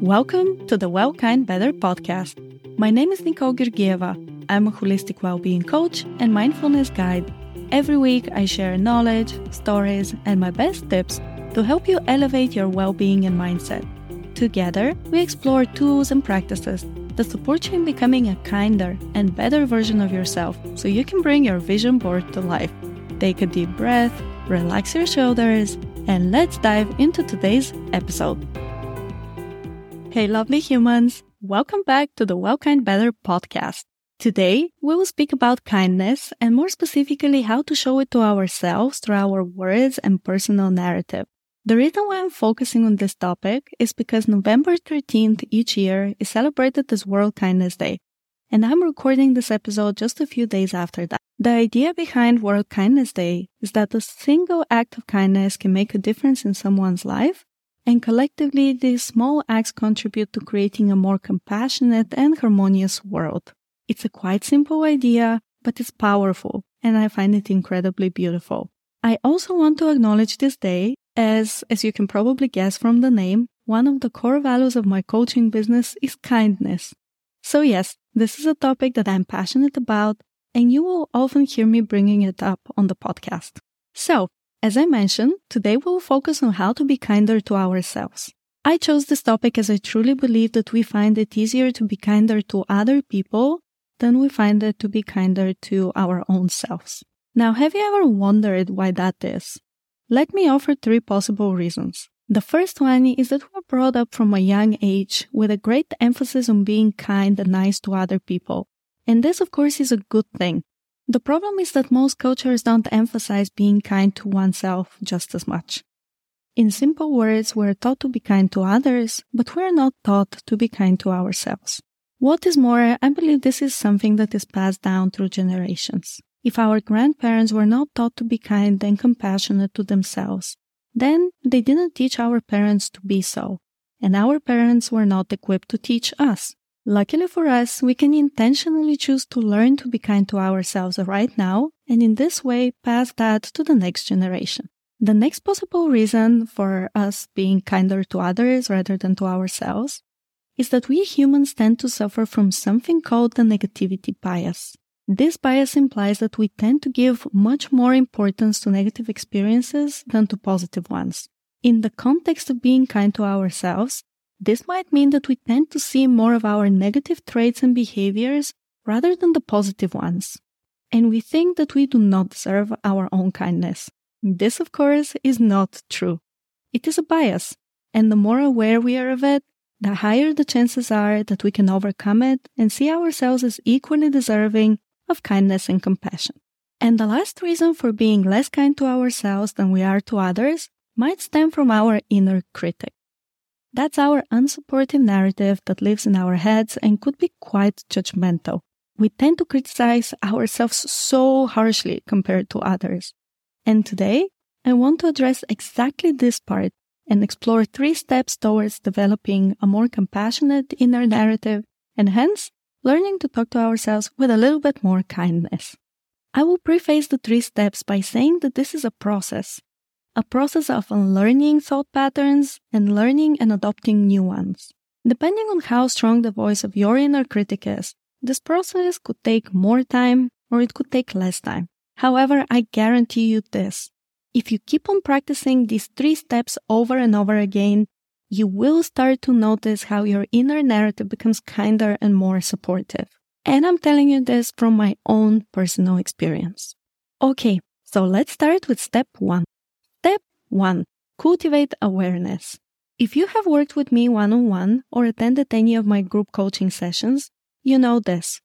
Welcome to the Well Kind Better podcast. My name is Nicole Georgieva. I'm a holistic well-being coach and mindfulness guide. Every week I share knowledge, stories, and my best tips to help you elevate your well-being and mindset. Together, we explore tools and practices that support you in becoming a kinder and better version of yourself so you can bring your vision board to life. Take a deep breath, relax your shoulders, and let's dive into today's episode. Hey, lovely humans! Welcome back to the Well Kind Better podcast. Today, we will speak about kindness and more specifically how to show it to ourselves through our words and personal narrative. The reason why I'm focusing on this topic is because November 13th each year is celebrated as World Kindness Day, and I'm recording this episode just a few days after that. The idea behind World Kindness Day is that a single act of kindness can make a difference in someone's life, and collectively these small acts contribute to creating a more compassionate and harmonious world. It's a quite simple idea, but it's powerful, and I find it incredibly beautiful. I also want to acknowledge this day as, as you can probably guess from the name, one of the core values of my coaching business is kindness. So yes, this is a topic that I'm passionate about and you will often hear me bringing it up on the podcast. So, as I mentioned, today we'll focus on how to be kinder to ourselves. I chose this topic as I truly believe that we find it easier to be kinder to other people than we find it to be kinder to our own selves. Now, have you ever wondered why that is? Let me offer three possible reasons. The first one is that we're brought up from a young age with a great emphasis on being kind and nice to other people. And this, of course, is a good thing. The problem is that most cultures don't emphasize being kind to oneself just as much. In simple words, we're taught to be kind to others, but we're not taught to be kind to ourselves. What is more, I believe this is something that is passed down through generations. If our grandparents were not taught to be kind and compassionate to themselves, then they didn't teach our parents to be so, and our parents were not equipped to teach us. Luckily for us, we can intentionally choose to learn to be kind to ourselves right now, and in this way pass that to the next generation. The next possible reason for us being kinder to others rather than to ourselves is that we humans tend to suffer from something called the negativity bias. This bias implies that we tend to give much more importance to negative experiences than to positive ones. In the context of being kind to ourselves, this might mean that we tend to see more of our negative traits and behaviors rather than the positive ones. And we think that we do not deserve our own kindness. This, of course, is not true. It is a bias, and the more aware we are of it, the higher the chances are that we can overcome it and see ourselves as equally deserving of kindness and compassion. And the last reason for being less kind to ourselves than we are to others might stem from our inner critic. That's our unsupported narrative that lives in our heads and could be quite judgmental. We tend to criticize ourselves so harshly compared to others. And today, I want to address exactly this part and explore three steps towards developing a more compassionate inner narrative and hence learning to talk to ourselves with a little bit more kindness. I will preface the three steps by saying that this is a process a process of unlearning thought patterns and learning and adopting new ones. Depending on how strong the voice of your inner critic is, this process could take more time or it could take less time. However, I guarantee you this. If you keep on practicing these three steps over and over again, you will start to notice how your inner narrative becomes kinder and more supportive. And I'm telling you this from my own personal experience. Okay, so let's start with step one. 1. Cultivate awareness. If you have worked with me one on one or attended any of my group coaching sessions, you know this.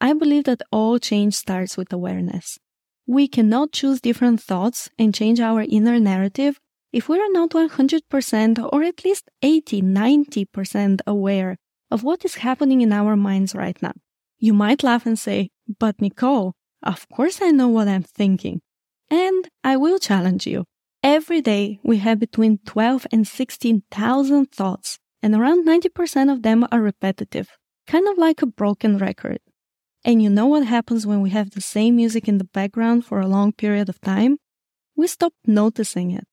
I believe that all change starts with awareness. We cannot choose different thoughts and change our inner narrative if we are not 100% or at least 80 90% aware of what is happening in our minds right now. You might laugh and say, But Nicole, of course I know what I'm thinking. And I will challenge you. Every day we have between 12 and 16,000 thoughts, and around 90% of them are repetitive, kind of like a broken record. And you know what happens when we have the same music in the background for a long period of time? We stop noticing it.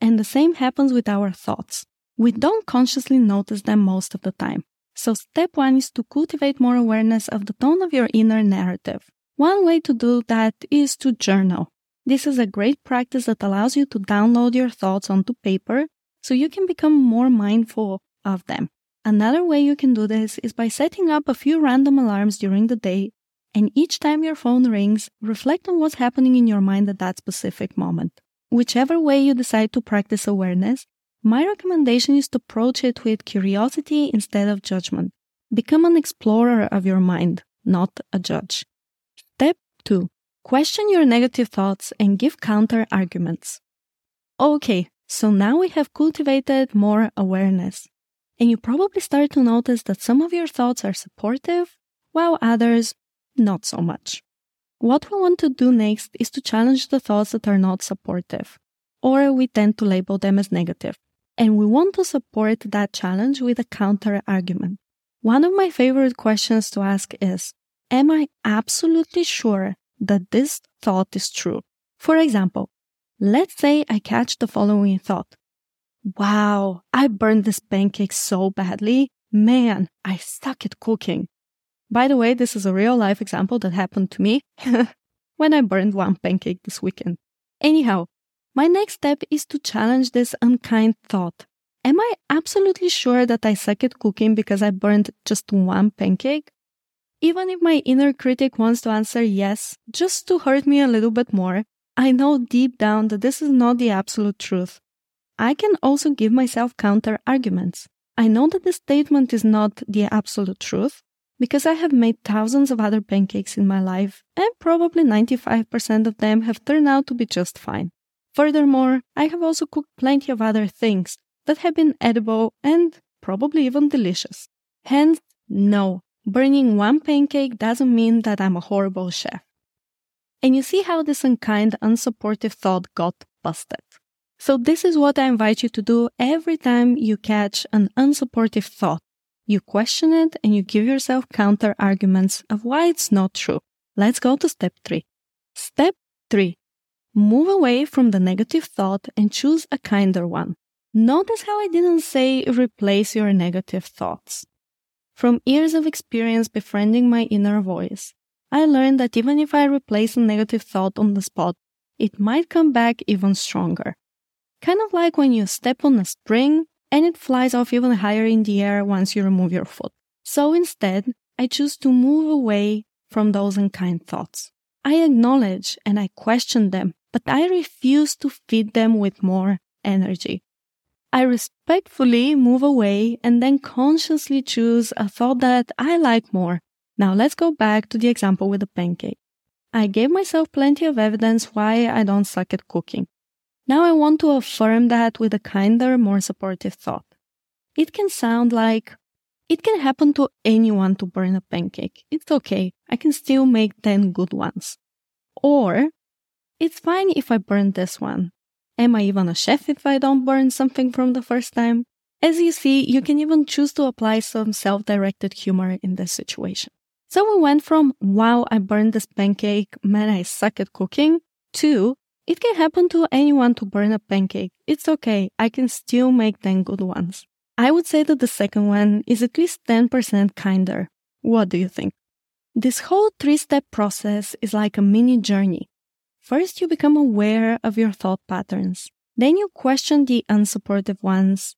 And the same happens with our thoughts. We don't consciously notice them most of the time. So, step one is to cultivate more awareness of the tone of your inner narrative. One way to do that is to journal. This is a great practice that allows you to download your thoughts onto paper so you can become more mindful of them. Another way you can do this is by setting up a few random alarms during the day, and each time your phone rings, reflect on what's happening in your mind at that specific moment. Whichever way you decide to practice awareness, my recommendation is to approach it with curiosity instead of judgment. Become an explorer of your mind, not a judge. Step 2. Question your negative thoughts and give counter arguments. Okay, so now we have cultivated more awareness. And you probably start to notice that some of your thoughts are supportive, while others not so much. What we want to do next is to challenge the thoughts that are not supportive, or we tend to label them as negative. And we want to support that challenge with a counter argument. One of my favorite questions to ask is Am I absolutely sure that this thought is true? For example, let's say I catch the following thought Wow, I burned this pancake so badly. Man, I suck at cooking. By the way, this is a real life example that happened to me when I burned one pancake this weekend. Anyhow, my next step is to challenge this unkind thought. Am I absolutely sure that I suck at cooking because I burned just one pancake? Even if my inner critic wants to answer yes, just to hurt me a little bit more, I know deep down that this is not the absolute truth. I can also give myself counter arguments. I know that the statement is not the absolute truth because I have made thousands of other pancakes in my life, and probably 95% of them have turned out to be just fine. Furthermore, I have also cooked plenty of other things that have been edible and probably even delicious. Hence, no, burning one pancake doesn't mean that I'm a horrible chef. And you see how this unkind, unsupportive thought got busted. So, this is what I invite you to do every time you catch an unsupportive thought. You question it and you give yourself counter arguments of why it's not true. Let's go to step three. Step three Move away from the negative thought and choose a kinder one. Notice how I didn't say replace your negative thoughts. From years of experience befriending my inner voice, I learned that even if I replace a negative thought on the spot, it might come back even stronger. Kind of like when you step on a spring and it flies off even higher in the air once you remove your foot. So instead, I choose to move away from those unkind thoughts. I acknowledge and I question them but I refuse to feed them with more energy. I respectfully move away and then consciously choose a thought that I like more. Now let's go back to the example with the pancake. I gave myself plenty of evidence why I don't suck at cooking. Now I want to affirm that with a kinder, more supportive thought. It can sound like, it can happen to anyone to burn a pancake. It's okay. I can still make 10 good ones. Or it's fine if I burn this one. Am I even a chef if I don't burn something from the first time? As you see, you can even choose to apply some self directed humor in this situation. So we went from, wow, I burned this pancake, man, I suck at cooking, to, it can happen to anyone to burn a pancake. It's okay, I can still make 10 good ones. I would say that the second one is at least 10% kinder. What do you think? This whole three step process is like a mini journey. First, you become aware of your thought patterns. Then you question the unsupportive ones.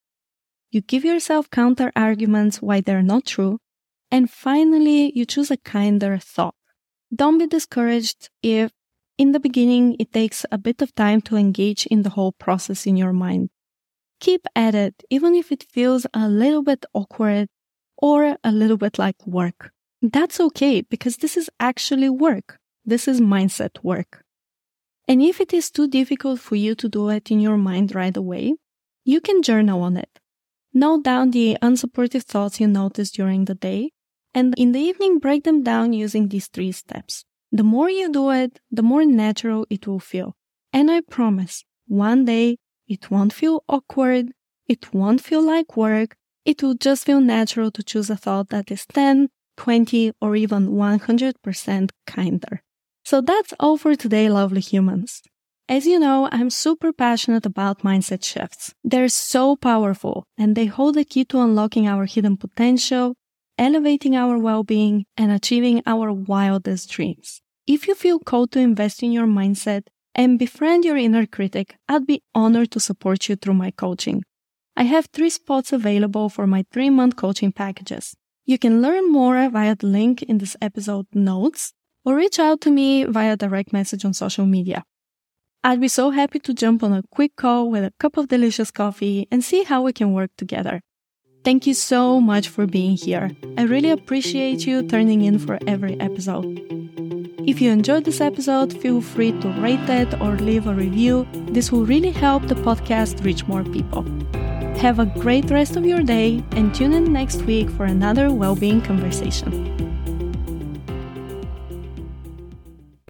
You give yourself counter arguments why they're not true. And finally, you choose a kinder thought. Don't be discouraged if in the beginning it takes a bit of time to engage in the whole process in your mind. Keep at it, even if it feels a little bit awkward or a little bit like work. That's okay because this is actually work. This is mindset work. And if it is too difficult for you to do it in your mind right away, you can journal on it. Note down the unsupportive thoughts you notice during the day, and in the evening, break them down using these three steps. The more you do it, the more natural it will feel. And I promise, one day it won't feel awkward, it won't feel like work, it will just feel natural to choose a thought that is 10, 20, or even 100% kinder. So that's all for today, lovely humans. As you know, I'm super passionate about mindset shifts. They're so powerful and they hold the key to unlocking our hidden potential, elevating our well-being, and achieving our wildest dreams. If you feel called to invest in your mindset and befriend your inner critic, I'd be honored to support you through my coaching. I have three spots available for my three month coaching packages. You can learn more via the link in this episode notes or reach out to me via direct message on social media. I'd be so happy to jump on a quick call with a cup of delicious coffee and see how we can work together. Thank you so much for being here. I really appreciate you turning in for every episode. If you enjoyed this episode, feel free to rate it or leave a review. This will really help the podcast reach more people. Have a great rest of your day and tune in next week for another well being conversation.